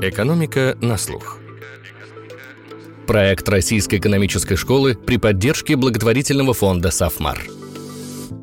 Экономика на слух. Проект Российской экономической школы при поддержке благотворительного фонда «Сафмар».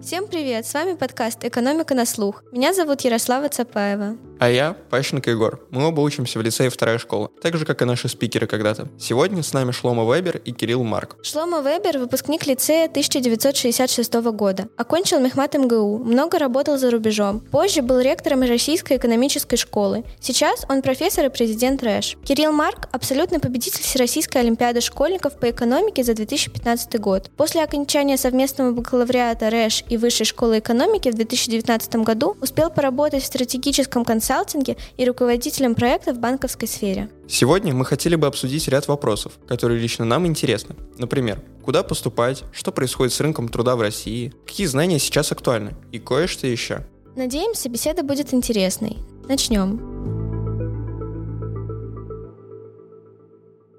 Всем привет! С вами подкаст «Экономика на слух». Меня зовут Ярослава Цапаева. А я Пащенко Егор. Мы оба учимся в лицее вторая школа, так же, как и наши спикеры когда-то. Сегодня с нами Шлома Вебер и Кирилл Марк. Шлома Вебер – выпускник лицея 1966 года. Окончил Мехмат МГУ, много работал за рубежом. Позже был ректором Российской экономической школы. Сейчас он профессор и президент РЭШ. Кирилл Марк – абсолютный победитель Всероссийской олимпиады школьников по экономике за 2015 год. После окончания совместного бакалавриата РЭШ и Высшей школы экономики в 2019 году успел поработать в стратегическом консультанте консалтинге и руководителем проекта в банковской сфере. Сегодня мы хотели бы обсудить ряд вопросов, которые лично нам интересны. Например, куда поступать, что происходит с рынком труда в России, какие знания сейчас актуальны и кое-что еще. Надеемся, беседа будет интересной. Начнем.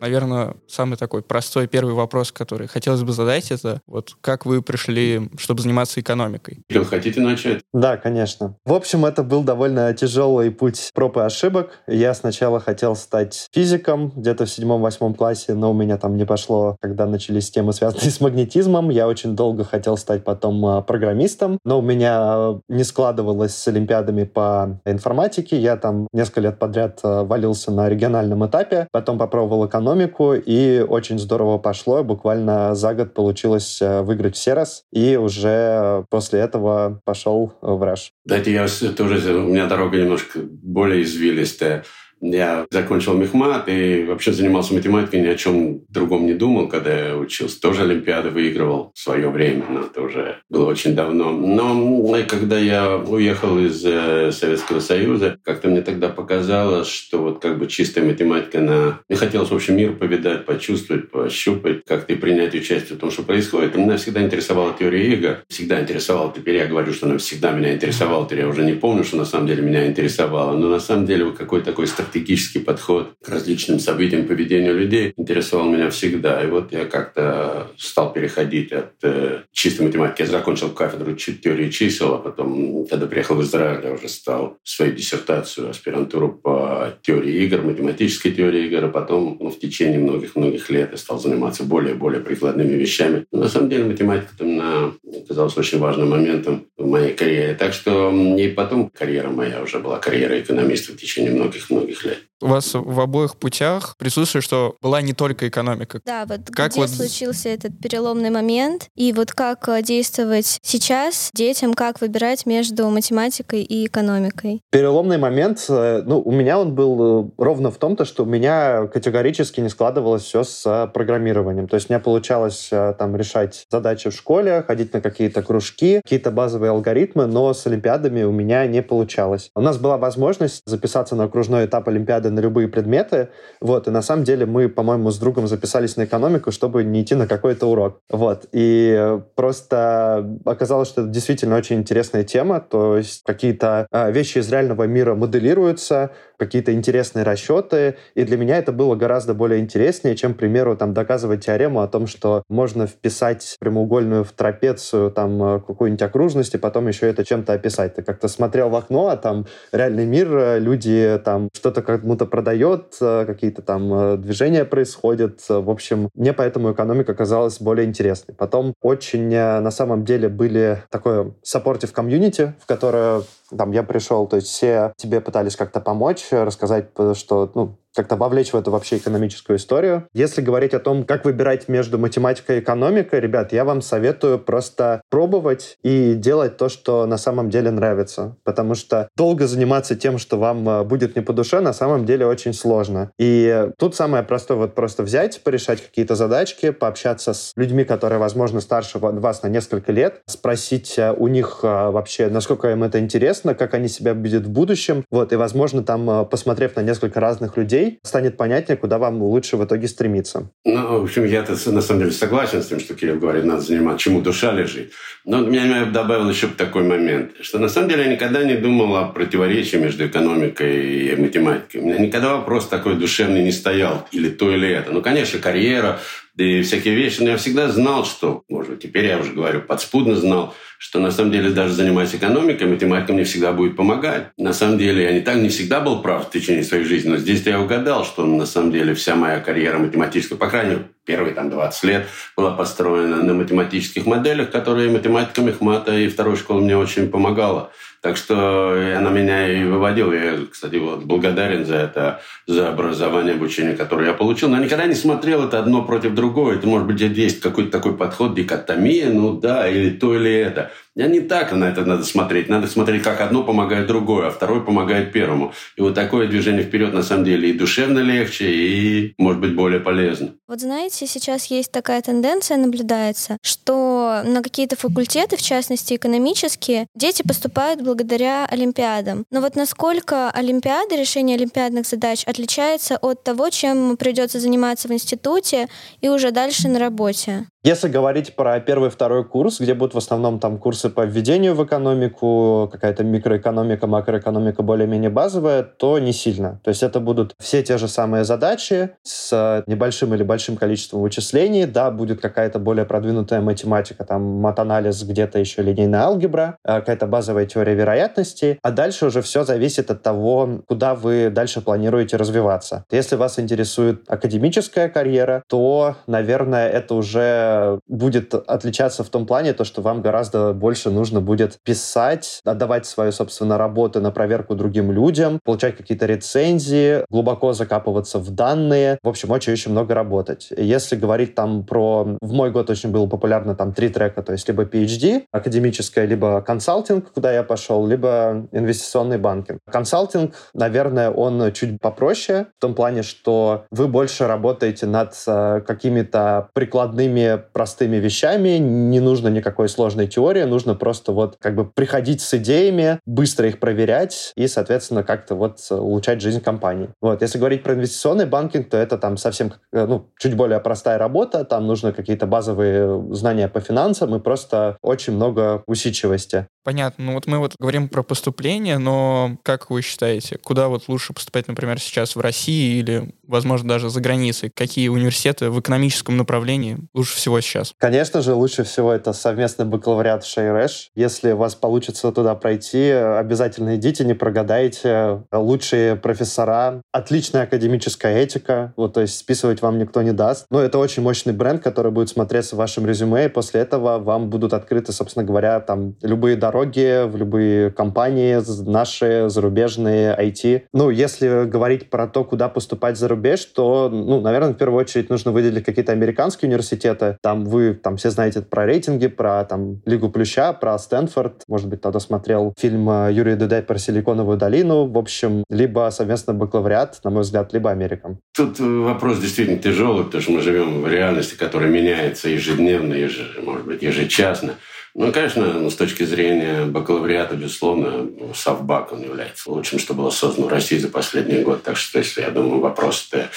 Наверное, самый такой простой первый вопрос, который хотелось бы задать, это вот как вы пришли, чтобы заниматься экономикой? Кирилл, хотите начать? Да, конечно. В общем, это был довольно тяжелый путь проб и ошибок. Я сначала хотел стать физиком где-то в седьмом-восьмом классе, но у меня там не пошло, когда начались темы, связанные с магнетизмом. Я очень долго хотел стать потом а, программистом, но у меня не складывалось с олимпиадами по информатике. Я там несколько лет подряд а, валился на региональном этапе, потом попробовал экономику, экономику, и очень здорово пошло. Буквально за год получилось э, выиграть все раз, и уже после этого пошел в Rush. Дайте я тоже, у меня дорога немножко более извилистая. Я закончил мехмат и вообще занимался математикой, ни о чем другом не думал, когда я учился. Тоже Олимпиады выигрывал в свое время, но это уже было очень давно. Но когда я уехал из э, Советского Союза, как-то мне тогда показалось, что вот как бы чистая математика, на... мне хотелось, в общем, мир повидать, почувствовать, пощупать, как-то и принять участие в том, что происходит. И меня всегда интересовала теория игр, всегда интересовала. Теперь я говорю, что она всегда меня интересовала, теперь я уже не помню, что на самом деле меня интересовало. Но на самом деле какой такой стратегический подход к различным событиям, поведению людей интересовал меня всегда. И вот я как-то стал переходить от э, чистой математики. Я закончил кафедру теории чисел, а потом, когда приехал в Израиль, я уже стал свою диссертацию, аспирантуру по теории игр, математической теории игр, а потом ну, в течение многих-многих лет я стал заниматься более-более прикладными вещами. Но на самом деле математика там оказалась очень важным моментом в моей карьере. Так что и потом карьера моя уже была карьера экономиста в течение многих-многих многих лет. У вас в обоих путях присутствует, что была не только экономика. Да, вот как где вот... случился этот переломный момент, и вот как э, действовать сейчас детям, как выбирать между математикой и экономикой? Переломный момент, э, ну, у меня он был э, ровно в том, то, что у меня категорически не складывалось все с программированием. То есть мне получалось там решать задачи в школе, ходить на какие-то кружки, какие-то базовые алгоритмы, но с олимпиадами у меня не получалось. У нас была возможность записаться на окружной этап Олимпиады на любые предметы. Вот, и на самом деле мы, по-моему, с другом записались на экономику, чтобы не идти на какой-то урок. Вот, и просто оказалось, что это действительно очень интересная тема, то есть какие-то а, вещи из реального мира моделируются, какие-то интересные расчеты, и для меня это было гораздо более интереснее, чем, к примеру, там, доказывать теорему о том, что можно вписать прямоугольную в трапецию там э, какую-нибудь окружность, и потом еще это чем-то описать. Ты как-то смотрел в окно, а там реальный мир, э, люди там что-то кому-то продает, э, какие-то там движения происходят. В общем, мне поэтому экономика казалась более интересной. Потом очень на самом деле были такое supportive комьюнити, в которое там я пришел, то есть все тебе пытались как-то помочь, рассказать, что, ну, как-то вовлечь в эту вообще экономическую историю. Если говорить о том, как выбирать между математикой и экономикой, ребят, я вам советую просто пробовать и делать то, что на самом деле нравится. Потому что долго заниматься тем, что вам э, будет не по душе, на самом деле очень сложно. И тут самое простое вот просто взять, порешать какие-то задачки, пообщаться с людьми, которые, возможно, старше вас на несколько лет, спросить э, у них э, вообще, насколько им это интересно, как они себя видят в будущем. Вот, и, возможно, там, посмотрев на несколько разных людей, людей, станет понятнее, куда вам лучше в итоге стремиться. Ну, в общем, я-то на самом деле согласен с тем, что Кирилл говорит, надо заниматься, чему душа лежит. Но меня добавил еще такой момент, что на самом деле я никогда не думал о противоречии между экономикой и математикой. У меня никогда вопрос такой душевный не стоял, или то, или это. Ну, конечно, карьера, да и всякие вещи. Но я всегда знал, что, может быть, теперь я уже говорю, подспудно знал, что на самом деле даже занимаясь экономикой, математика мне всегда будет помогать. На самом деле я не так не всегда был прав в течение своей жизни, но здесь я угадал, что на самом деле вся моя карьера математическая, по крайней мере, первые там 20 лет была построена на математических моделях, которые математика Мехмата и второй школы мне очень помогала. Так что она меня и выводила. Я, кстати, вот благодарен за это, за образование, обучение, которое я получил. Но я никогда не смотрел это одно против другого. Это, может быть, есть какой-то такой подход, дикотомия, ну да, или то, или это. Я не так на это надо смотреть. Надо смотреть, как одно помогает другое, а второе помогает первому. И вот такое движение вперед на самом деле и душевно легче, и, может быть, более полезно. Вот знаете, сейчас есть такая тенденция, наблюдается, что на какие-то факультеты, в частности экономические, дети поступают благодаря олимпиадам. Но вот насколько олимпиады, решение олимпиадных задач отличается от того, чем придется заниматься в институте и уже дальше на работе? Если говорить про первый и второй курс, где будут в основном там курсы по введению в экономику, какая-то микроэкономика, макроэкономика более-менее базовая, то не сильно. То есть это будут все те же самые задачи с небольшим или большим количеством вычислений. Да, будет какая-то более продвинутая математика, там матанализ, где-то еще линейная алгебра, э, какая-то базовая теория вероятности. А дальше уже все зависит от того, куда вы дальше планируете развиваться. Если вас интересует академическая карьера, то, наверное, это уже будет отличаться в том плане, то, что вам гораздо больше нужно будет писать, отдавать свою, собственно, работу на проверку другим людям, получать какие-то рецензии, глубоко закапываться в данные. В общем, очень-очень много работать. Если говорить там про... В мой год очень было популярно там три трека, то есть либо PhD, академическая, либо консалтинг, куда я пошел, либо инвестиционный банкинг. Консалтинг, наверное, он чуть попроще в том плане, что вы больше работаете над э, какими-то прикладными простыми вещами, не нужно никакой сложной теории, нужно просто вот как бы приходить с идеями, быстро их проверять и, соответственно, как-то вот улучшать жизнь компании. Вот, если говорить про инвестиционный банкинг, то это там совсем, э, ну, чуть более простая работа, там нужно какие-то базовые знания по финансам и просто очень много усидчивости. Понятно. Ну вот мы вот говорим про поступление, но как вы считаете, куда вот лучше поступать, например, сейчас в России или, возможно, даже за границей? Какие университеты в экономическом направлении лучше всего сейчас? Конечно же, лучше всего это совместный бакалавриат в Шейреш. Если у вас получится туда пройти, обязательно идите, не прогадайте. Лучшие профессора, отличная академическая этика, вот, то есть списывать вам никто не даст. Но это очень мощный бренд, который будет смотреться в вашем резюме, и после этого вам будут открыты, собственно говоря, там любые дороги в любые компании, наши, зарубежные, IT. Ну, если говорить про то, куда поступать за рубеж, то, ну, наверное, в первую очередь нужно выделить какие-то американские университеты. Там вы там все знаете про рейтинги, про там Лигу Плюща, про Стэнфорд. Может быть, тогда смотрел фильм э, Юрия Дудя про Силиконовую долину. В общем, либо совместно бакалавриат, на мой взгляд, либо Америка. Тут вопрос действительно тяжелый, потому что мы живем в реальности, которая меняется ежедневно, еж, может быть, ежечасно. Ну, конечно, с точки зрения бакалавриата, безусловно, Совбак, он является лучшим, что было создано в России за последний год. Так что, если, я думаю, вопросы,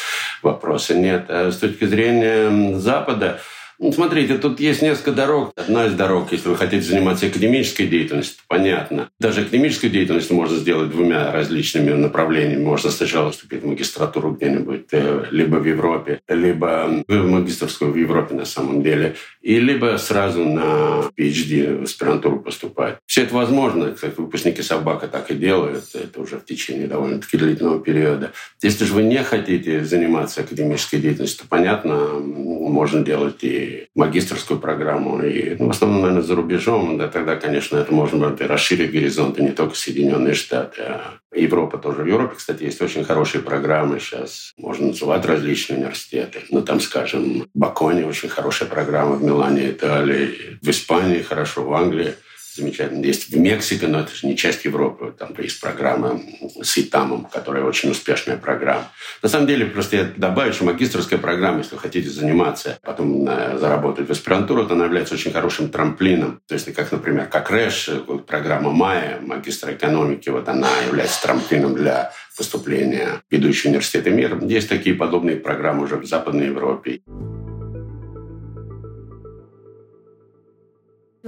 вопроса нет. А с точки зрения Запада, ну, смотрите, тут есть несколько дорог. Одна из дорог, если вы хотите заниматься академической деятельностью, понятно. Даже академическую деятельность можно сделать двумя различными направлениями. Можно сначала вступить в магистратуру где-нибудь, э, либо в Европе, либо в магистрскую в Европе на самом деле, и либо сразу на PhD в аспирантуру поступать. Все это возможно. Как выпускники Собака так и делают. Это уже в течение довольно-таки длительного периода. Если же вы не хотите заниматься академической деятельностью, то, понятно, можно делать и магистрскую программу, и ну, в основном, наверное, за рубежом, да, тогда, конечно, это можно будет расширить горизонты не только Соединенные Штаты, а Европа тоже. В Европе, кстати, есть очень хорошие программы сейчас. Можно называть различные университеты. Ну, там, скажем, в Баконе очень хорошая программа, в Милане, Италии, в Испании хорошо, в Англии – замечательно. Есть в Мексике, но это же не часть Европы. Там есть программа с ИТАМом, которая очень успешная программа. На самом деле, просто я добавлю, что магистрская программа, если вы хотите заниматься, потом э, заработать в аспирантуру, то она является очень хорошим трамплином. То есть, как, например, как РЭШ, программа МАЯ, магистра экономики, вот она является трамплином для поступления в ведущие университеты мира. Есть такие подобные программы уже в Западной Европе.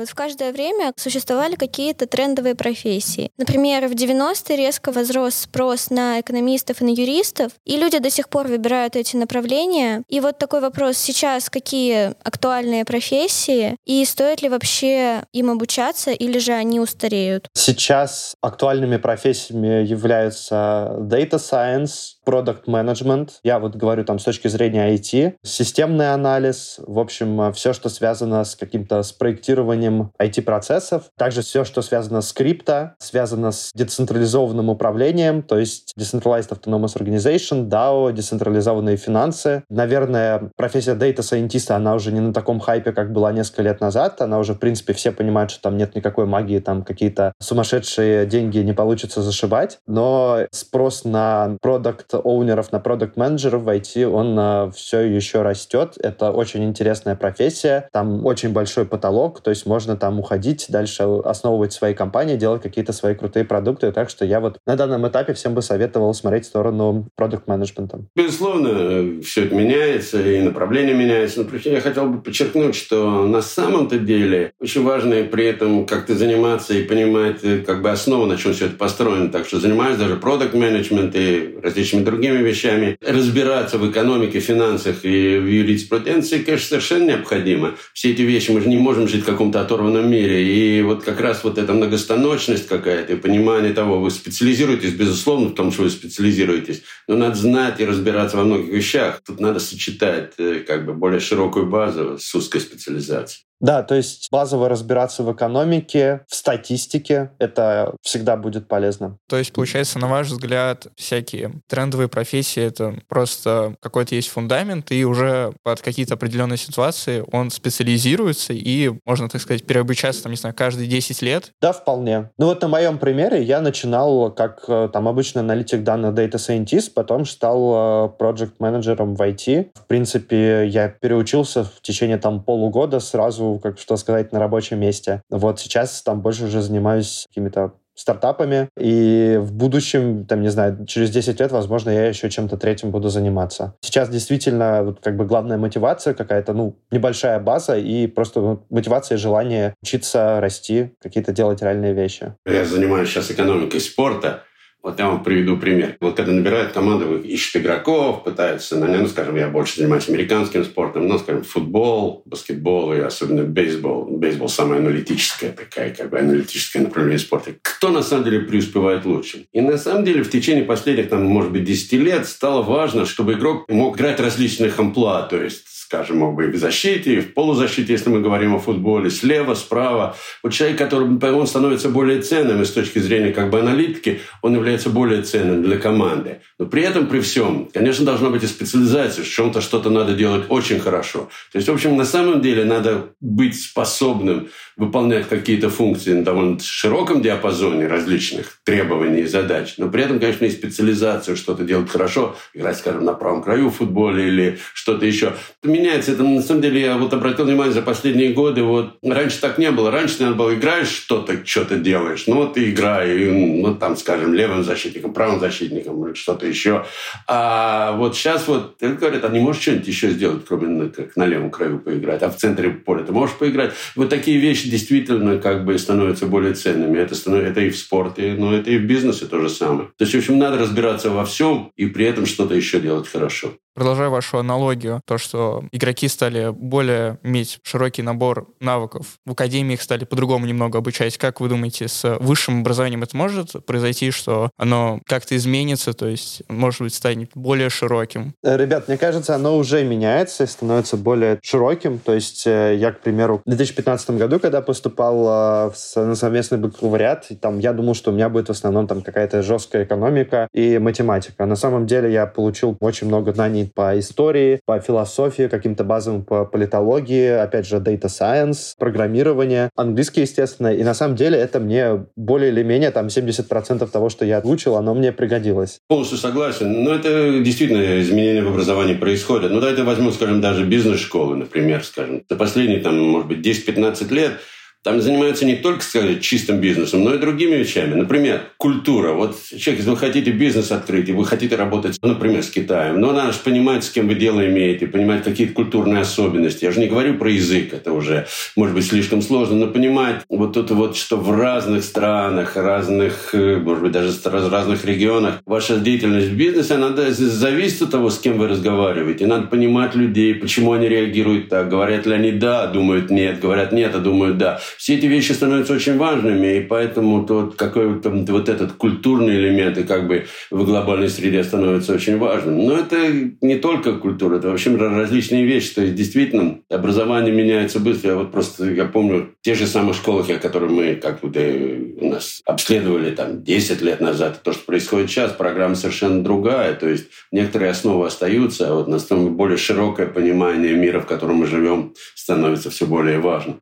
Вот в каждое время существовали какие-то трендовые профессии. Например, в 90-е резко возрос спрос на экономистов и на юристов, и люди до сих пор выбирают эти направления. И вот такой вопрос сейчас, какие актуальные профессии, и стоит ли вообще им обучаться, или же они устареют? Сейчас актуальными профессиями являются data science, product management. Я вот говорю там с точки зрения IT, системный анализ, в общем, все, что связано с каким-то спроектированием IT-процессов. Также все, что связано с крипто, связано с децентрализованным управлением, то есть Decentralized Autonomous Organization, DAO, децентрализованные финансы. Наверное, профессия Scientist, она уже не на таком хайпе, как была несколько лет назад. Она уже, в принципе, все понимают, что там нет никакой магии, там какие-то сумасшедшие деньги не получится зашибать. Но спрос на продукт оунеров, на продукт менеджеров в IT, он uh, все еще растет. Это очень интересная профессия. Там очень большой потолок, то есть можно там уходить, дальше основывать свои компании, делать какие-то свои крутые продукты. Так что я вот на данном этапе всем бы советовал смотреть в сторону продукт менеджмента Безусловно, все это меняется, и направление меняется. Но я хотел бы подчеркнуть, что на самом-то деле очень важно при этом как-то заниматься и понимать как бы основу, на чем все это построено. Так что занимаюсь даже продукт менеджмент и различными другими вещами. Разбираться в экономике, финансах и в юриспруденции, конечно, совершенно необходимо. Все эти вещи, мы же не можем жить в каком-то оторванном мире. И вот как раз вот эта многостаночность какая-то и понимание того, вы специализируетесь, безусловно, в том, что вы специализируетесь, но надо знать и разбираться во многих вещах. Тут надо сочетать э, как бы более широкую базу с узкой специализацией. Да, то есть базово разбираться в экономике, в статистике, это всегда будет полезно. То есть, получается, на ваш взгляд, всякие трендовые профессии — это просто какой-то есть фундамент, и уже под какие-то определенные ситуации он специализируется, и можно, так сказать, переобучаться, там, не знаю, каждые 10 лет? Да, вполне. Ну вот на моем примере я начинал как э, там обычно аналитик данных Data Scientist, потом стал э, project менеджером в IT. В принципе, я переучился в течение там полугода сразу как что сказать, на рабочем месте. Вот сейчас там больше уже занимаюсь какими-то стартапами, и в будущем, там, не знаю, через 10 лет, возможно, я еще чем-то третьим буду заниматься. Сейчас действительно вот, как бы главная мотивация какая-то, ну, небольшая база и просто ну, мотивация и желание учиться, расти, какие-то делать реальные вещи. Я занимаюсь сейчас экономикой спорта, вот я вам приведу пример. Вот когда набирают команду, ищут игроков, пытаются, ну, скажем, я больше занимаюсь американским спортом, ну, скажем, футбол, баскетбол и особенно бейсбол. Бейсбол самая аналитическая такая, как бы аналитическое направление спорта. Кто на самом деле преуспевает лучше? И на самом деле в течение последних, там, может быть, 10 лет стало важно, чтобы игрок мог играть различных амплуа, то есть скажем, мог бы и в защите, и в полузащите, если мы говорим о футболе, слева, справа. Вот человек, который он становится более ценным и с точки зрения как бы аналитики, он является более ценным для команды. Но при этом, при всем, конечно, должна быть и специализация, в чем-то что-то надо делать очень хорошо. То есть, в общем, на самом деле надо быть способным выполнять какие-то функции на довольно широком диапазоне различных требований и задач, но при этом, конечно, и специализацию, что-то делать хорошо, играть, скажем, на правом краю в футболе или что-то еще. Меняется это, на самом деле, я вот обратил внимание за последние годы, вот раньше так не было. Раньше надо было играешь что-то, что-то делаешь, ну вот ты играй, ну там, скажем, левым защитником, правым защитником или что-то еще. А вот сейчас вот, говорят, а не можешь что-нибудь еще сделать, кроме ну, как на левом краю поиграть, а в центре поля ты можешь поиграть. Вот такие вещи действительно как бы становятся более ценными. Это, становится, это и в спорте, но это и в бизнесе то же самое. То есть, в общем, надо разбираться во всем и при этом что-то еще делать хорошо. Продолжая вашу аналогию, то, что игроки стали более иметь широкий набор навыков, в академии их стали по-другому немного обучать. Как вы думаете, с высшим образованием это может произойти, что оно как-то изменится, то есть, может быть, станет более широким? Э, ребят, мне кажется, оно уже меняется и становится более широким. То есть, э, я, к примеру, в 2015 году, когда поступал э, на совместный бакалавриат, там я думал, что у меня будет в основном там какая-то жесткая экономика и математика. На самом деле я получил очень много знаний по истории, по философии, каким-то базовым по политологии, опять же, data science, программирование, английский, естественно. И на самом деле это мне более или менее там 70% того, что я отучил, оно мне пригодилось. Полностью согласен. Но это действительно изменения в образовании происходят. Ну, давайте возьмем, скажем, даже бизнес-школы, например, скажем. За последние, там, может быть, 10-15 лет там занимаются не только, сказать, чистым бизнесом, но и другими вещами. Например, культура. Вот человек, если вы хотите бизнес открыть, и вы хотите работать, например, с Китаем, но надо же понимать, с кем вы дело имеете, понимать какие-то культурные особенности. Я же не говорю про язык, это уже, может быть, слишком сложно, но понимать вот это вот, что в разных странах, разных, э, может быть, даже в разных регионах ваша деятельность в бизнесе, она зависит от того, с кем вы разговариваете. Надо понимать людей, почему они реагируют так, говорят ли они «да», думают «нет», говорят «нет», а думают «да». Все эти вещи становятся очень важными, и поэтому тот какой-то вот этот культурный элемент и как бы в глобальной среде становится очень важным. Но это не только культура, это вообще различные вещи. То есть действительно образование меняется быстро. Я вот просто я помню те же самые школы, которые мы как бы у нас обследовали там 10 лет назад, то, что происходит сейчас, программа совершенно другая. То есть некоторые основы остаются, а вот настолько более широкое понимание мира, в котором мы живем, становится все более важным.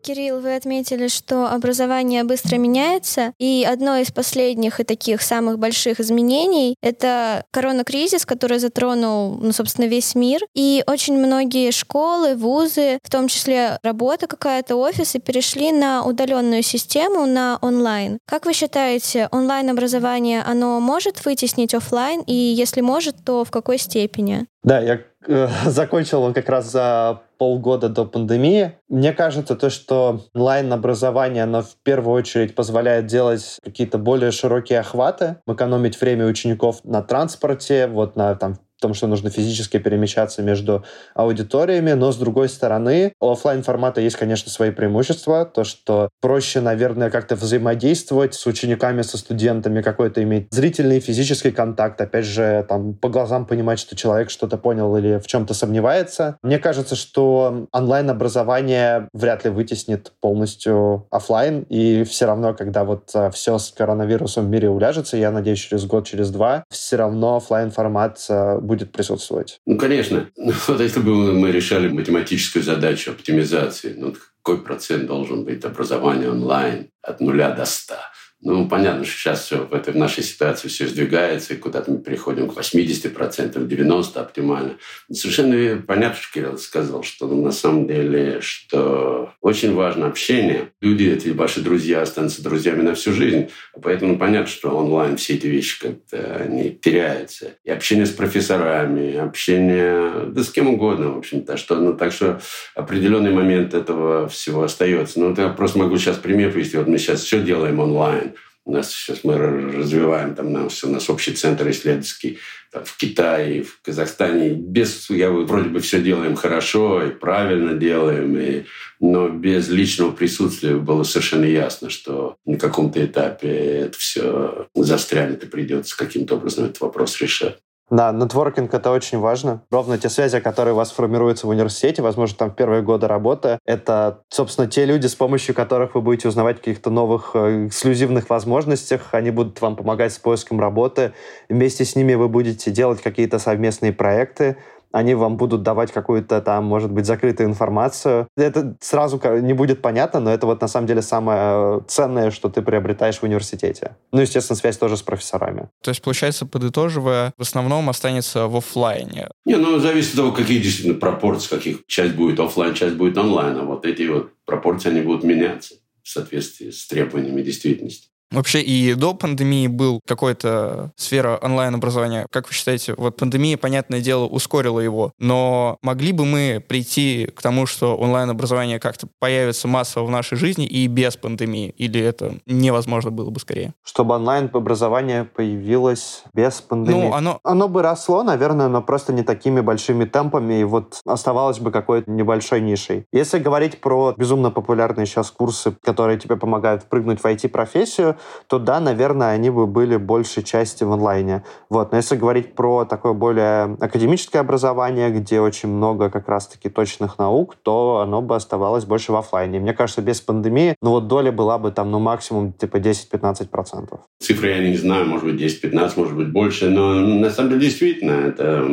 Кирилл, вы отметили, что образование быстро меняется, и одно из последних и таких самых больших изменений — это коронакризис, который затронул, ну, собственно, весь мир, и очень многие школы, вузы, в том числе работа какая-то, офисы, перешли на удаленную систему, на онлайн. Как вы считаете, онлайн-образование, оно может вытеснить офлайн, и если может, то в какой степени? Да, я э, закончил он как раз за полгода до пандемии. Мне кажется, то, что онлайн-образование, оно в первую очередь позволяет делать какие-то более широкие охваты, экономить время учеников на транспорте, вот на там, том, что нужно физически перемещаться между аудиториями, но с другой стороны, у офлайн формата есть, конечно, свои преимущества, то, что проще, наверное, как-то взаимодействовать с учениками, со студентами, какой-то иметь зрительный, физический контакт, опять же, там, по глазам понимать, что человек что-то понял или в чем-то сомневается. Мне кажется, что онлайн-образование вряд ли вытеснит полностью офлайн, и все равно, когда вот а, все с коронавирусом в мире уляжется, я надеюсь, через год, через два, все равно офлайн формат а, будет присутствовать. Ну, конечно. Ну, вот если бы мы решали математическую задачу оптимизации, ну, какой процент должен быть образования онлайн от нуля до ста? Ну, понятно, что сейчас все в этой в нашей ситуации все сдвигается, и куда-то мы переходим к 80%, 90% оптимально. Совершенно понятно, что Кирилл сказал, что ну, на самом деле, что очень важно общение. Люди, эти ваши друзья, останутся друзьями на всю жизнь. Поэтому понятно, что онлайн все эти вещи как-то они теряются. И общение с профессорами, общение да с кем угодно, в общем-то. Что, ну, так что определенный момент этого всего остается. Ну, я просто могу сейчас пример привести. Вот мы сейчас все делаем онлайн. У нас сейчас мы развиваем, там, у нас, у нас общий центр исследовательский там, в Китае, в Казахстане. Без, я, вроде бы все делаем хорошо и правильно делаем, и, но без личного присутствия было совершенно ясно, что на каком-то этапе это все застрянет и придется каким-то образом этот вопрос решать. Да, нетворкинг — это очень важно. Ровно те связи, которые у вас формируются в университете, возможно, там в первые годы работы, это, собственно, те люди, с помощью которых вы будете узнавать каких-то новых э, эксклюзивных возможностях. Они будут вам помогать с поиском работы. Вместе с ними вы будете делать какие-то совместные проекты они вам будут давать какую-то там, может быть, закрытую информацию. Это сразу не будет понятно, но это вот на самом деле самое ценное, что ты приобретаешь в университете. Ну, естественно, связь тоже с профессорами. То есть, получается, подытоживая, в основном останется в офлайне. Не, ну, зависит от того, какие действительно пропорции, каких часть будет офлайн, часть будет онлайн. А вот эти вот пропорции, они будут меняться в соответствии с требованиями действительности. Вообще и до пандемии был какой-то сфера онлайн-образования. Как вы считаете, вот пандемия, понятное дело, ускорила его, но могли бы мы прийти к тому, что онлайн-образование как-то появится массово в нашей жизни и без пандемии? Или это невозможно было бы скорее? Чтобы онлайн-образование появилось без пандемии? Ну, оно... Оно бы росло, наверное, но просто не такими большими темпами, и вот оставалось бы какой-то небольшой нишей. Если говорить про безумно популярные сейчас курсы, которые тебе помогают впрыгнуть в IT-профессию, то да, наверное, они бы были большей части в онлайне. Вот. Но если говорить про такое более академическое образование, где очень много как раз-таки точных наук, то оно бы оставалось больше в офлайне. Мне кажется, без пандемии, ну вот доля была бы там, ну максимум типа 10-15%. Цифры я не знаю, может быть 10-15, может быть больше, но на самом деле действительно это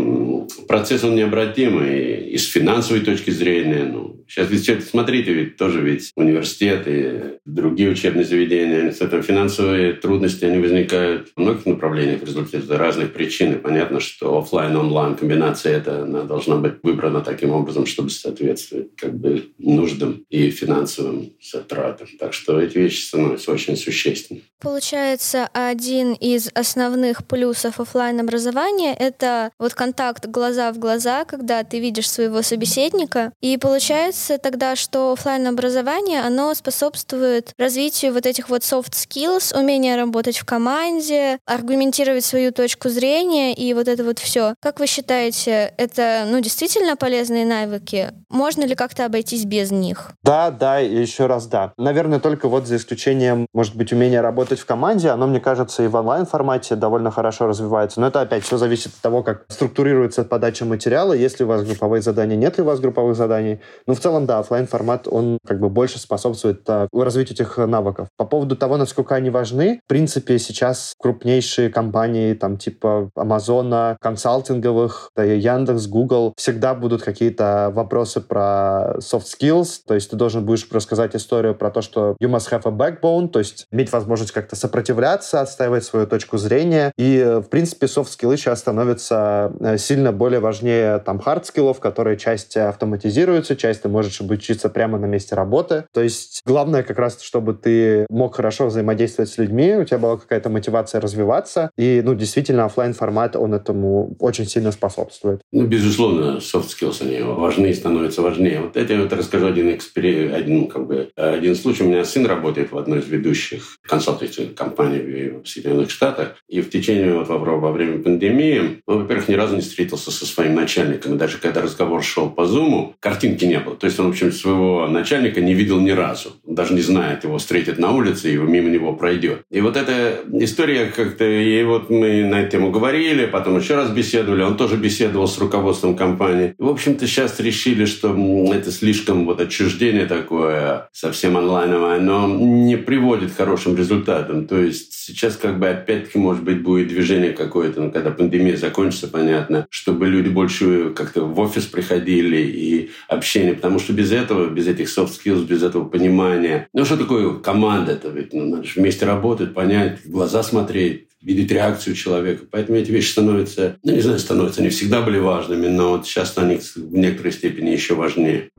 процесс он необратимый и с финансовой точки зрения. Ну, сейчас ведь смотрите, ведь тоже ведь университеты, другие учебные заведения с этим финансовым финансовые трудности, они возникают в многих направлениях в результате разных причин. И понятно, что офлайн онлайн комбинация это она должна быть выбрана таким образом, чтобы соответствовать как бы нуждам и финансовым затратам. Так что эти вещи становятся очень существенными. Получается, один из основных плюсов офлайн образования это вот контакт глаза в глаза, когда ты видишь своего собеседника. И получается тогда, что офлайн образование, оно способствует развитию вот этих вот soft skills, умения работать в команде, аргументировать свою точку зрения и вот это вот все. Как вы считаете, это ну, действительно полезные навыки? Можно ли как-то обойтись без них? Да, да, еще раз да. Наверное, только вот за исключением, может быть, умения работать в команде, оно, мне кажется, и в онлайн-формате довольно хорошо развивается. Но это опять все зависит от того, как структурируется подача материала, если у вас групповые задания, нет ли у вас групповых заданий. Ну, в целом, да, офлайн формат он как бы больше способствует а, развитию этих навыков. По поводу того, насколько они важны, в принципе, сейчас крупнейшие компании, там, типа Амазона, консалтинговых, да, Яндекс, Google, всегда будут какие-то вопросы про soft skills, то есть ты должен будешь рассказать историю про то, что you must have a backbone, то есть иметь возможность как-то сопротивляться, отстаивать свою точку зрения. И, в принципе, soft skills сейчас становятся э, сильно более важнее там hard скиллов, которые часть автоматизируются, часть ты можешь обучиться прямо на месте работы. То есть главное как раз, чтобы ты мог хорошо взаимодействовать с людьми, у тебя была какая-то мотивация развиваться. И, ну, действительно, офлайн формат он этому очень сильно способствует. Ну, безусловно, soft skills, они важны и становятся важнее. Вот я вот расскажу один, экспери... один, как бы, один случай. У меня сын работает в одной из ведущих консалтинговых компаний в Соединенных Штатах. И в течение вот во, время пандемии он, во-первых, ни разу не встретился со своим начальником. И даже когда разговор шел по Zoom, картинки не было. То есть он, в общем, своего начальника не видел ни разу. Он даже не знает, его встретит на улице и мимо него пройдет. И вот эта история как-то... И вот мы на эту тему говорили, потом еще раз беседовали. Он тоже беседовал с руководством компании. В общем-то, сейчас решили, что это слишком вот отчуждение такое, совсем онлайновое, но не приводит к хорошим результатам. То есть сейчас как бы опять-таки, может быть, будет движение какое-то, ну, когда пандемия закончится, понятно, чтобы люди больше как-то в офис приходили и общение, потому что без этого, без этих soft skills, без этого понимания, ну, что такое команда? Это ведь ну, надо же вместе работать, понять, в глаза смотреть, видеть реакцию человека. Поэтому эти вещи становятся, ну, не знаю, становятся, они всегда были важными, но вот сейчас они в некоторой степени еще важнее.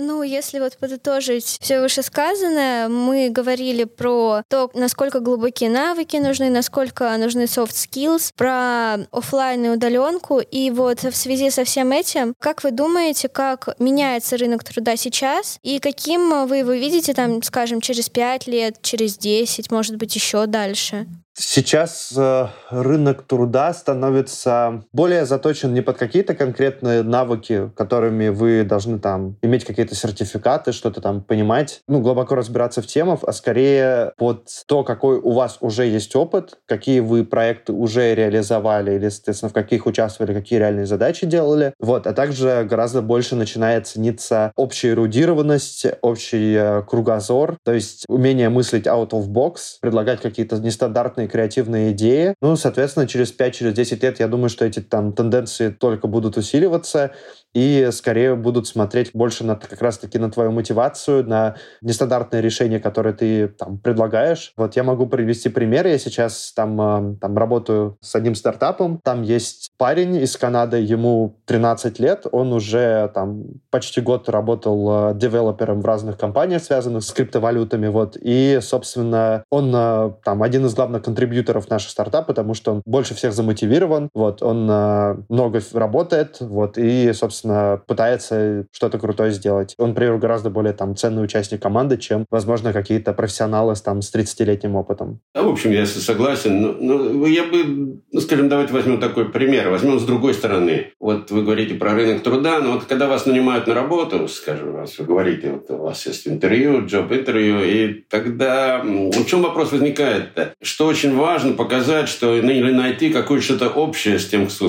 Ну, если вот подытожить все вышесказанное, мы говорили про то, насколько глубокие навыки нужны, насколько нужны soft skills, про офлайн и удаленку. И вот в связи со всем этим, как вы думаете, как меняется рынок труда сейчас и каким вы его видите, там, скажем, через 5 лет, через 10, может быть, еще дальше? Сейчас э, рынок труда становится более заточен не под какие-то конкретные навыки, которыми вы должны там иметь какие-то сертификаты, что-то там понимать, ну, глубоко разбираться в темах, а скорее под то, какой у вас уже есть опыт, какие вы проекты уже реализовали или, соответственно, в каких участвовали, какие реальные задачи делали. Вот. А также гораздо больше начинает цениться общая эрудированность, общий э, кругозор, то есть умение мыслить out of box, предлагать какие-то нестандартные креативные идеи. Ну, соответственно, через 5-10 через лет я думаю, что эти там тенденции только будут усиливаться и скорее будут смотреть больше на как раз-таки на твою мотивацию, на нестандартные решения, которые ты там предлагаешь. Вот я могу привести пример. Я сейчас там, э, там работаю с одним стартапом. Там есть парень из Канады, ему 13 лет. Он уже там почти год работал э, девелопером в разных компаниях, связанных с криптовалютами. Вот. И, собственно, он э, там один из главных контрибьюторов нашего стартапа, потому что он больше всех замотивирован. Вот. Он много работает. Вот. И, собственно, собственно, пытается что-то крутое сделать. Он, например, гораздо более там ценный участник команды, чем, возможно, какие-то профессионалы с, там, с 30-летним опытом. Да, в общем, я согласен. Но, но я бы, ну, скажем, давайте возьмем такой пример. Возьмем с другой стороны. Вот вы говорите про рынок труда, но вот когда вас нанимают на работу, скажем, вас вы говорите, вот у вас есть интервью, джоб-интервью, и тогда в чем вопрос возникает-то? Что очень важно показать, что ну, или найти какое-то что-то общее с тем, кто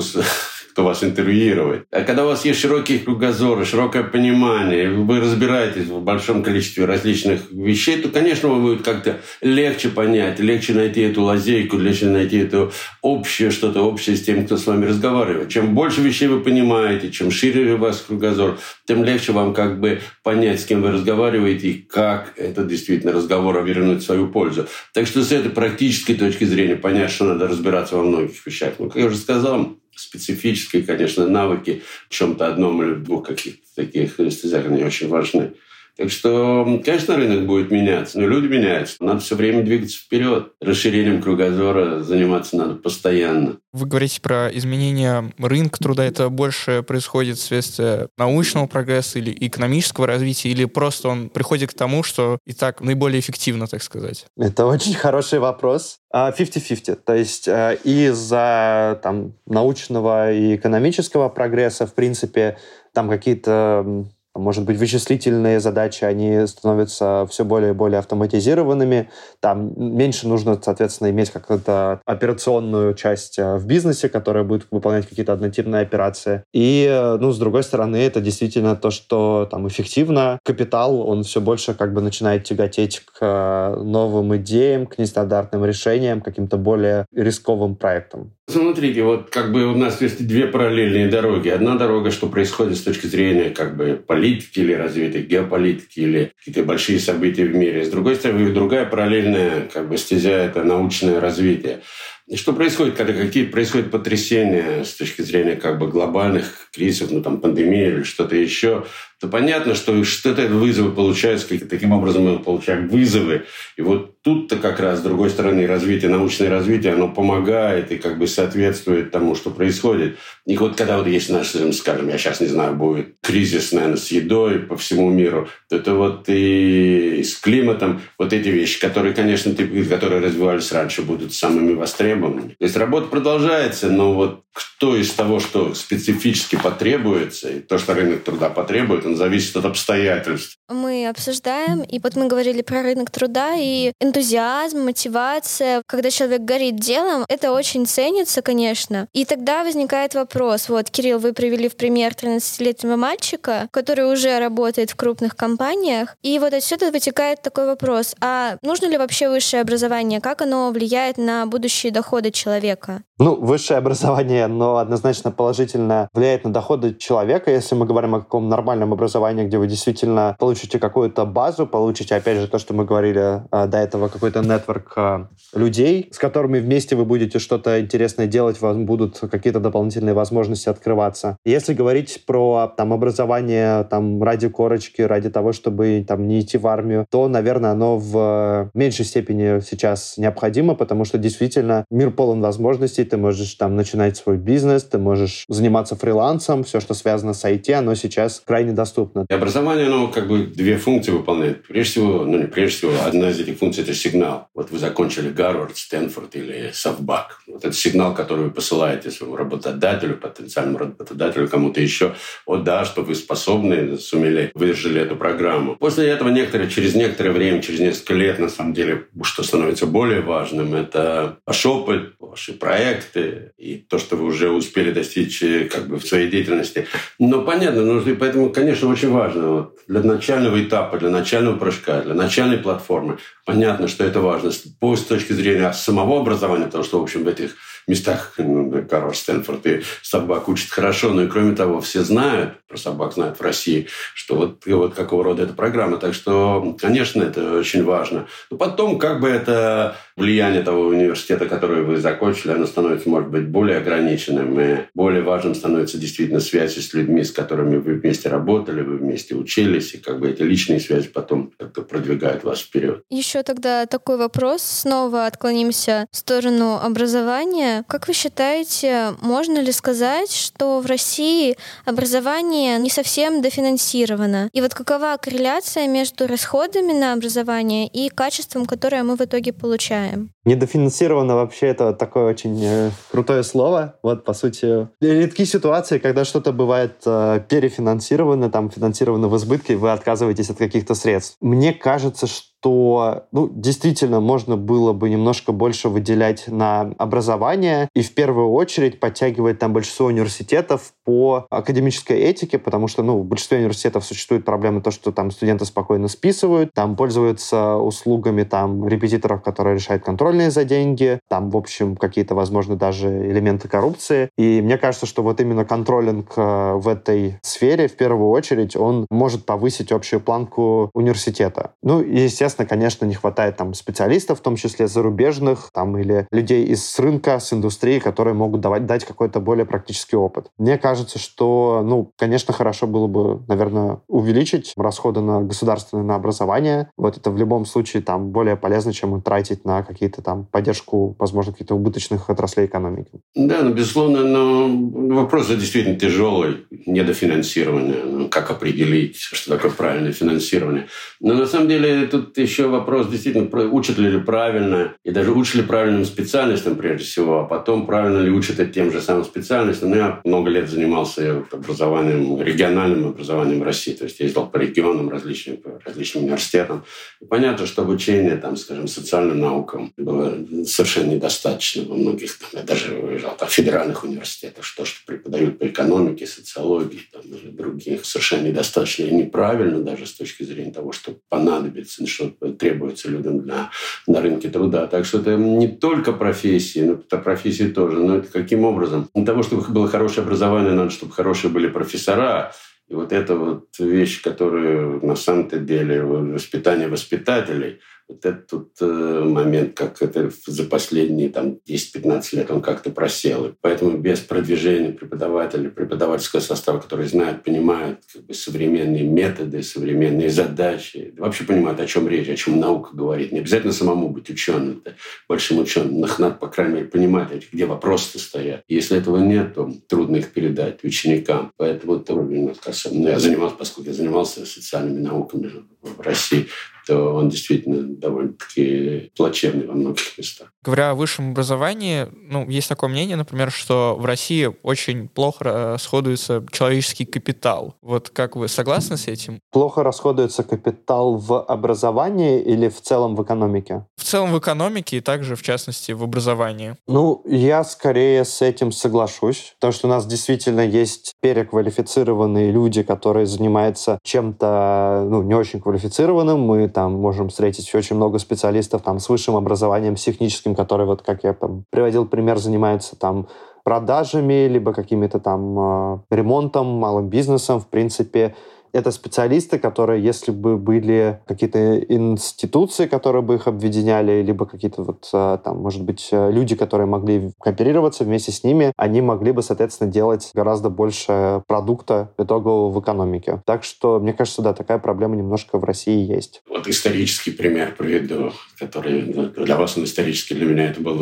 кто вас интервьюирует. А когда у вас есть широкий кругозор, широкое понимание, вы разбираетесь в большом количестве различных вещей, то, конечно, вам будет как-то легче понять, легче найти эту лазейку, легче найти это общее, что-то общее с тем, кто с вами разговаривает. Чем больше вещей вы понимаете, чем шире у вас кругозор, тем легче вам как бы понять, с кем вы разговариваете и как это действительно разговор обернуть в свою пользу. Так что с этой практической точки зрения понять, что надо разбираться во многих вещах. Ну, как я уже сказал, специфические, конечно, навыки в чем-то одном или двух каких-то таких стезях, они очень важны. Так что, конечно, рынок будет меняться, но люди меняются. Надо все время двигаться вперед. Расширением кругозора заниматься надо постоянно. Вы говорите про изменение рынка труда. Это больше происходит вследствие научного прогресса или экономического развития, или просто он приходит к тому, что и так наиболее эффективно, так сказать? Это очень хороший вопрос. 50-50. А, То есть э, из-за там, научного и экономического прогресса, в принципе, там какие-то может быть, вычислительные задачи, они становятся все более и более автоматизированными. Там меньше нужно, соответственно, иметь какую-то операционную часть э, в бизнесе, которая будет выполнять какие-то однотипные операции. И, э, ну, с другой стороны, это действительно то, что там эффективно. Капитал, он все больше как бы начинает тяготеть к э, новым идеям, к нестандартным решениям, каким-то более рисковым проектам. Смотрите, вот как бы у нас есть две параллельные дороги. Одна дорога, что происходит с точки зрения как бы политики или развития геополитики или какие-то большие события в мире. С другой стороны, другая параллельная как бы стезя – это научное развитие. И что происходит, когда какие происходят потрясения с точки зрения как бы глобальных кризисов, ну там пандемия или что-то еще, то понятно, что что-то вызовы получаются, таким образом мы получаем вызовы. И вот тут-то как раз, с другой стороны, развитие, научное развитие, оно помогает и как бы соответствует тому, что происходит. И вот когда вот есть наш, скажем, я сейчас не знаю, будет кризис, наверное, с едой по всему миру, то это вот и с климатом, вот эти вещи, которые, конечно, которые развивались раньше, будут самыми востребованными. То есть работа продолжается, но вот кто из того, что специфически потребуется, и то, что рынок труда потребует, он зависит от обстоятельств. Мы обсуждаем, и вот мы говорили про рынок труда, и энтузиазм, мотивация, когда человек горит делом, это очень ценится, конечно. И тогда возникает вопрос, вот, Кирилл, вы привели в пример 13-летнего мальчика, который уже работает в крупных компаниях, и вот отсюда вытекает такой вопрос, а нужно ли вообще высшее образование, как оно влияет на будущие доходы человека? Ну, высшее образование, но однозначно положительно влияет на доходы человека, если мы говорим о каком нормальном образовании, где вы действительно получите какую-то базу, получите, опять же, то, что мы говорили а, до этого, какой-то нетворк а, людей, с которыми вместе вы будете что-то интересное делать, вам будут какие-то дополнительные возможности открываться. Если говорить про там, образование там, ради корочки, ради того, чтобы там, не идти в армию, то, наверное, оно в меньшей степени сейчас необходимо, потому что действительно мир полон возможностей, ты можешь там начинать свой бизнес, ты можешь заниматься фрилансом, все, что связано с IT, оно сейчас крайне доступно. И образование, оно как бы две функции выполняет. Прежде всего, ну не прежде всего, одна из этих функций – это сигнал. Вот вы закончили Гарвард, Стэнфорд или Совбак. Вот это сигнал, который вы посылаете своему работодателю, потенциальному работодателю, кому-то еще. О да, что вы способны, сумели, выдержали эту программу. После этого некоторые, через некоторое время, через несколько лет, на самом деле, что становится более важным, это ваш опыт, ваши проекты, и то, что вы уже успели достичь э, как бы в своей деятельности. Но понятно, ну, и поэтому, конечно, очень важно вот, для начального этапа, для начального прыжка, для начальной платформы. Понятно, что это важно с точки зрения самого образования, потому что, в общем, в этих местах ну, Карл Стэнфорд и собак учат хорошо, но и кроме того, все знают, про собак знают в России, что вот, вот какого рода эта программа. Так что, конечно, это очень важно. Но потом, как бы это влияние того университета, который вы закончили, оно становится, может быть, более ограниченным, и более важным становится действительно связь с людьми, с которыми вы вместе работали, вы вместе учились, и как бы эти личные связи потом как-то продвигают вас вперед. Еще тогда такой вопрос. Снова отклонимся в сторону образования. Как вы считаете, можно ли сказать, что в России образование не совсем дофинансировано? И вот какова корреляция между расходами на образование и качеством, которое мы в итоге получаем? Недофинансировано вообще это такое очень э, крутое слово. Вот, по сути, редкие ситуации, когда что-то бывает э, перефинансировано, там, финансировано в избытке, и вы отказываетесь от каких-то средств. Мне кажется, что что ну, действительно можно было бы немножко больше выделять на образование и в первую очередь подтягивать там большинство университетов по академической этике, потому что ну, в большинстве университетов существует проблема то, что там студенты спокойно списывают, там пользуются услугами там репетиторов, которые решают контрольные за деньги, там, в общем, какие-то, возможно, даже элементы коррупции. И мне кажется, что вот именно контролинг э, в этой сфере, в первую очередь, он может повысить общую планку университета. Ну, естественно, конечно, не хватает там специалистов, в том числе зарубежных, там, или людей из рынка, с индустрии, которые могут давать, дать какой-то более практический опыт. Мне кажется, что, ну, конечно, хорошо было бы, наверное, увеличить расходы на государственное на образование. Вот это в любом случае там более полезно, чем тратить на какие-то там поддержку, возможно, каких-то убыточных отраслей экономики. Да, ну, безусловно, но вопрос действительно тяжелый, недофинансирование. Ну, как определить, что такое правильное финансирование? Но на самом деле тут еще вопрос действительно, учат ли правильно, и даже учат ли правильным специальностям прежде всего, а потом правильно ли учат тем же самым специальностям. Ну, я много лет занимался образованием, региональным образованием России, то есть ездил по регионам различным, по различным университетам. И понятно, что обучение, там, скажем, социальным наукам было совершенно недостаточно во многих, там, я даже уезжал там, федеральных университетах, что, что преподают по экономике, социологии там, или других, совершенно недостаточно и неправильно даже с точки зрения того, что понадобится, что требуется людям для, на рынке труда. Так что это не только профессии, но это профессии тоже, но это каким образом? Для того, чтобы было хорошее образование, надо, чтобы хорошие были профессора, и вот это вот вещь, которая на самом-то деле воспитание воспитателей – вот этот э, момент, как это за последние там, 10-15 лет он как-то просел. И поэтому без продвижения преподавателей, преподавательского состава, который знает, понимает как бы, современные методы, современные задачи, вообще понимает, о чем речь, о чем наука говорит. Не обязательно самому быть ученым, да, большим ученым. Надо, по крайней мере, понимать, где вопросы стоят. Если этого нет, то трудно их передать ученикам. Поэтому это ну, я занимался, поскольку я занимался социальными науками в России, то он действительно довольно-таки плачевный во многих местах. Говоря о высшем образовании, ну, есть такое мнение, например, что в России очень плохо расходуется человеческий капитал. Вот как вы согласны с этим? Плохо расходуется капитал в образовании или в целом в экономике? В целом в экономике и также, в частности, в образовании. Ну, я скорее с этим соглашусь, потому что у нас действительно есть переквалифицированные люди, которые занимаются чем-то ну, не очень квалифицированным. Мы там можем встретить очень много специалистов там с высшим образованием, техническим, которые, вот как я там приводил пример, занимаются там продажами, либо какими-то там э, ремонтом, малым бизнесом, в принципе, это специалисты, которые, если бы были какие-то институции, которые бы их объединяли, либо какие-то вот а, там, может быть, э, люди, которые могли кооперироваться вместе с ними, они могли бы, соответственно, делать гораздо больше продукта итогового в экономике. Так что, мне кажется, да, такая проблема немножко в России есть. Вот исторический пример приведу, который для вас он исторический, для меня это был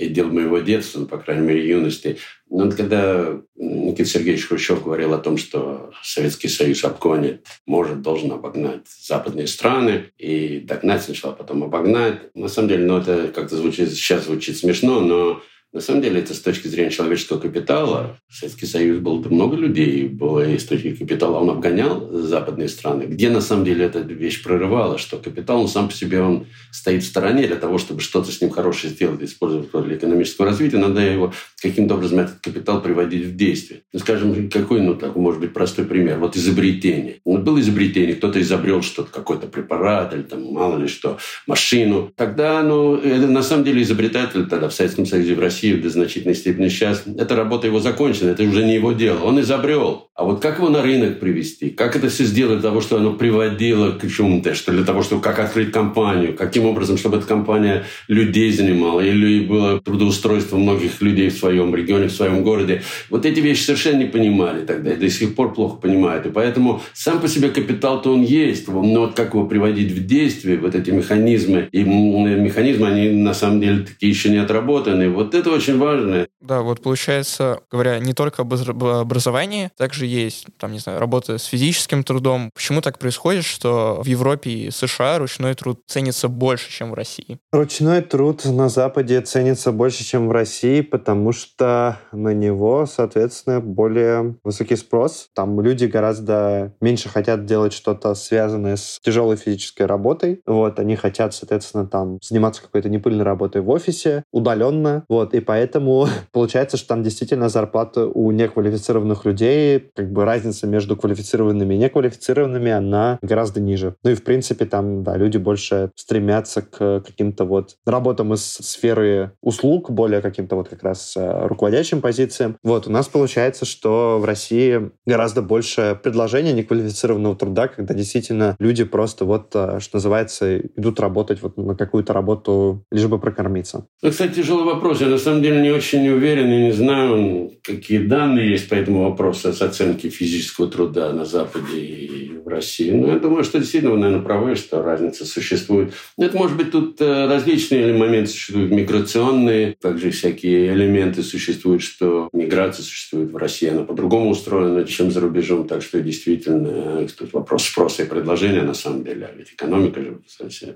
и дел моего детства, ну, по крайней мере, юности. Но вот когда Никита Сергеевич Хрущев говорил о том, что Советский Союз обгонит, может, должен обогнать западные страны и догнать сначала, потом обогнать. На самом деле, ну, это как-то звучит, сейчас звучит смешно, но на самом деле, это с точки зрения человеческого капитала. Советский Союз был много людей, было и с точки капитала. Он обгонял западные страны, где на самом деле эта вещь прорывала, что капитал, он сам по себе, он стоит в стороне для того, чтобы что-то с ним хорошее сделать, использовать для экономического развития, надо его каким-то образом этот капитал приводить в действие. Ну, скажем, какой, ну, так, может быть, простой пример. Вот изобретение. Вот было изобретение, кто-то изобрел что-то, какой-то препарат или там, мало ли что, машину. Тогда, ну, это, на самом деле изобретатель тогда в Советском Союзе, в России Россию до значительной степени сейчас, эта работа его закончена, это уже не его дело. Он изобрел. А вот как его на рынок привести? Как это все сделать для того, чтобы оно приводило к чему-то? Что для того, чтобы как открыть компанию? Каким образом, чтобы эта компания людей занимала? Или было трудоустройство многих людей в своем регионе, в своем городе? Вот эти вещи совершенно не понимали тогда. И до сих пор плохо понимают. И поэтому сам по себе капитал-то он есть. Но вот как его приводить в действие, вот эти механизмы. И механизмы, они на самом деле такие еще не отработаны. Вот это это очень важно. Да, вот получается, говоря не только об образовании, также есть, там, не знаю, работа с физическим трудом. Почему так происходит, что в Европе и США ручной труд ценится больше, чем в России? Ручной труд на Западе ценится больше, чем в России, потому что на него, соответственно, более высокий спрос. Там люди гораздо меньше хотят делать что-то связанное с тяжелой физической работой. Вот, они хотят, соответственно, там заниматься какой-то непыльной работой в офисе, удаленно. Вот, и поэтому получается, что там действительно зарплата у неквалифицированных людей, как бы разница между квалифицированными и неквалифицированными, она гораздо ниже. Ну и, в принципе, там, да, люди больше стремятся к каким-то вот работам из сферы услуг, более каким-то вот как раз э, руководящим позициям. Вот, у нас получается, что в России гораздо больше предложений неквалифицированного труда, когда действительно люди просто вот, э, что называется, идут работать вот на какую-то работу, лишь бы прокормиться. Ну, кстати, тяжелый вопрос. Я на самом деле не очень уверен и не знаю, какие данные есть по этому вопросу с оценки физического труда на Западе и России. Но я думаю, что действительно вы, наверное, правы, что разница существует. Это, может быть, тут э, различные моменты существуют, миграционные, также всякие элементы существуют, что миграция существует в России, она по-другому устроена, чем за рубежом. Так что действительно тут вопрос спроса и предложения на самом деле. А ведь экономика же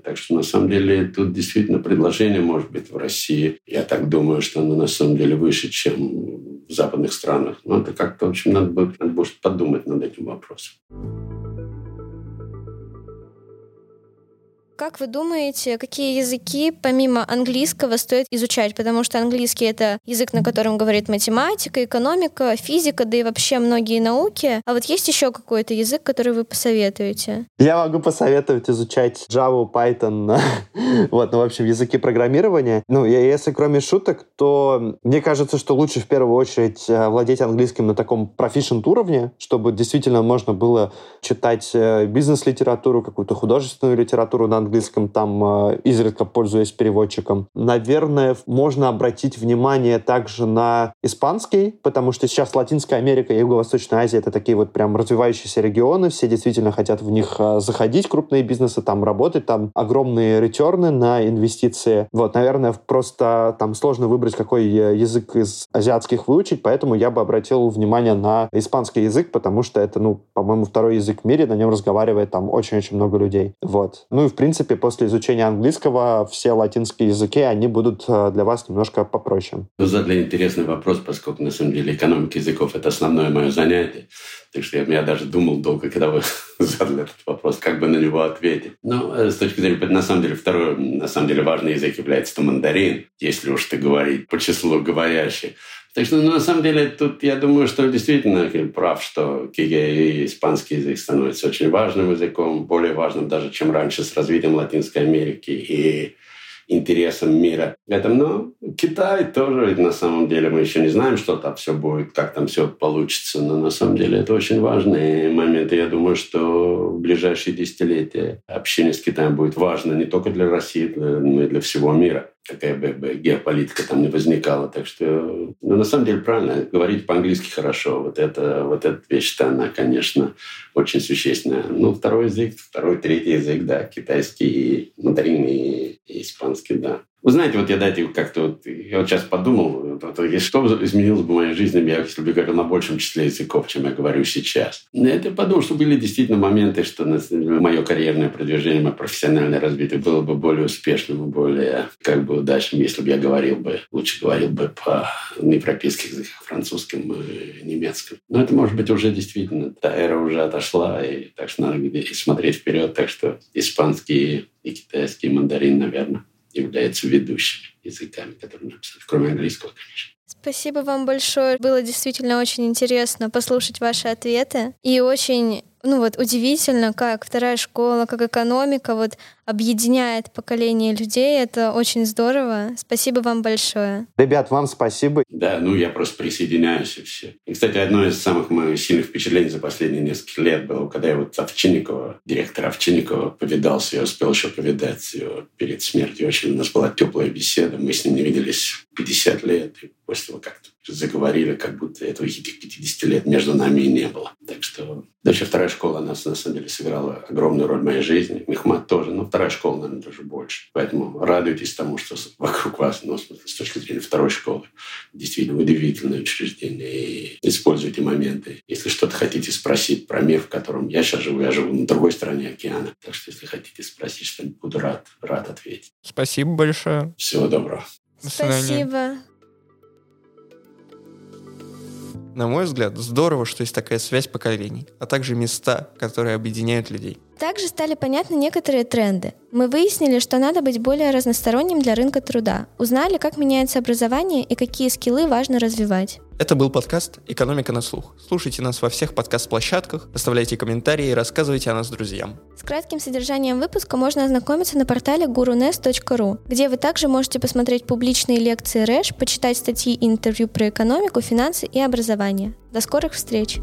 Так что на самом деле тут действительно предложение может быть в России. Я так думаю, что оно на самом деле выше, чем в западных странах. Но это как-то, в общем, надо будет, надо будет подумать над этим вопросом. Как вы думаете, какие языки помимо английского стоит изучать? Потому что английский — это язык, на котором говорит математика, экономика, физика, да и вообще многие науки. А вот есть еще какой-то язык, который вы посоветуете? Я могу посоветовать изучать Java, Python, вот, ну, в общем, языки программирования. Ну, если кроме шуток, то мне кажется, что лучше в первую очередь э, владеть английским на таком proficient уровне, чтобы действительно можно было читать э, бизнес-литературу, какую-то художественную литературу на английском, там э, изредка пользуясь переводчиком. Наверное, можно обратить внимание также на испанский, потому что сейчас Латинская Америка и Юго-Восточная Азия — это такие вот прям развивающиеся регионы, все действительно хотят в них э, заходить, крупные бизнесы там работать, там огромные ретерны на инвестиции. Вот, наверное, просто там сложно выбрать, какой э, язык из азиатских выучить, поэтому я бы обратил внимание на испанский язык, потому что это, ну, по-моему, второй язык в мире, на нем разговаривает там очень-очень много людей. Вот. Ну и, в принципе, принципе, после изучения английского все латинские языки, они будут э, для вас немножко попроще. Вы задали интересный вопрос, поскольку, на самом деле, экономика языков — это основное мое занятие. Так что я, я даже думал долго, когда вы задали этот вопрос, как бы на него ответить. Но э, с точки зрения, на самом деле, второй, на самом деле, важный язык является мандарин, если уж ты говорить по числу говорящих. Так что, ну, на самом деле, тут я думаю, что действительно прав, что и испанский язык становится очень важным языком, более важным даже, чем раньше с развитием Латинской Америки и интересам мира. Это, но Китай тоже, на самом деле, мы еще не знаем, что там все будет, как там все получится, но на самом деле это очень важный момент. И я думаю, что в ближайшие десятилетия общение с Китаем будет важно не только для России, но и для всего мира какая бы геополитика там не возникала. Так что, ну, на самом деле, правильно, говорить по-английски хорошо. Вот это, вот эта вещь-то, она, конечно, очень существенная. Ну, второй язык, второй, третий язык, да, китайский, мандарин и, и испанский, да. Вы знаете, вот я дайте как-то вот, я вот сейчас подумал, что изменилось бы в моей жизни, я, если бы говорил на большем числе языков, чем я говорю сейчас. Я подумал, что были действительно моменты, что мое карьерное продвижение, мое профессиональное развитие было бы более успешным, более как бы удачным, если бы я говорил бы, лучше говорил бы по европейских языках, французском и немецком. Но это, может быть, уже действительно, та эра уже отошла, и так что надо смотреть вперед, так что испанский и китайский мандарин, наверное являются ведущими языками, которые написаны, кроме английского, конечно. Спасибо вам большое. Было действительно очень интересно послушать ваши ответы. И очень ну вот удивительно, как вторая школа, как экономика вот объединяет поколение людей. Это очень здорово. Спасибо вам большое. Ребят, вам спасибо. Да, ну я просто присоединяюсь и все. И, кстати, одно из самых моих сильных впечатлений за последние несколько лет было, когда я вот Овчинникова, директора Овчинникова, повидался, я успел еще повидать ее перед смертью. Очень у нас была теплая беседа, мы с ним не виделись 50 лет, и после того как-то заговорили, как будто этого этих 50 лет между нами и не было. Так что даже вторая школа нас, на самом деле, сыграла огромную роль в моей жизни. Мехмат тоже. Но вторая школа, наверное, даже больше. Поэтому радуйтесь тому, что вокруг вас, но с точки зрения второй школы, действительно удивительное учреждение. И используйте моменты. Если что-то хотите спросить про мир, в котором я сейчас живу, я живу на другой стороне океана. Так что, если хотите спросить что-нибудь, буду рад, рад ответить. Спасибо большое. Всего доброго. Спасибо. На мой взгляд, здорово, что есть такая связь поколений, а также места, которые объединяют людей. Также стали понятны некоторые тренды. Мы выяснили, что надо быть более разносторонним для рынка труда, узнали, как меняется образование и какие скиллы важно развивать. Это был подкаст «Экономика на слух». Слушайте нас во всех подкаст-площадках, оставляйте комментарии и рассказывайте о нас друзьям. С кратким содержанием выпуска можно ознакомиться на портале gurunes.ru, где вы также можете посмотреть публичные лекции РЭШ, почитать статьи и интервью про экономику, финансы и образование. До скорых встреч!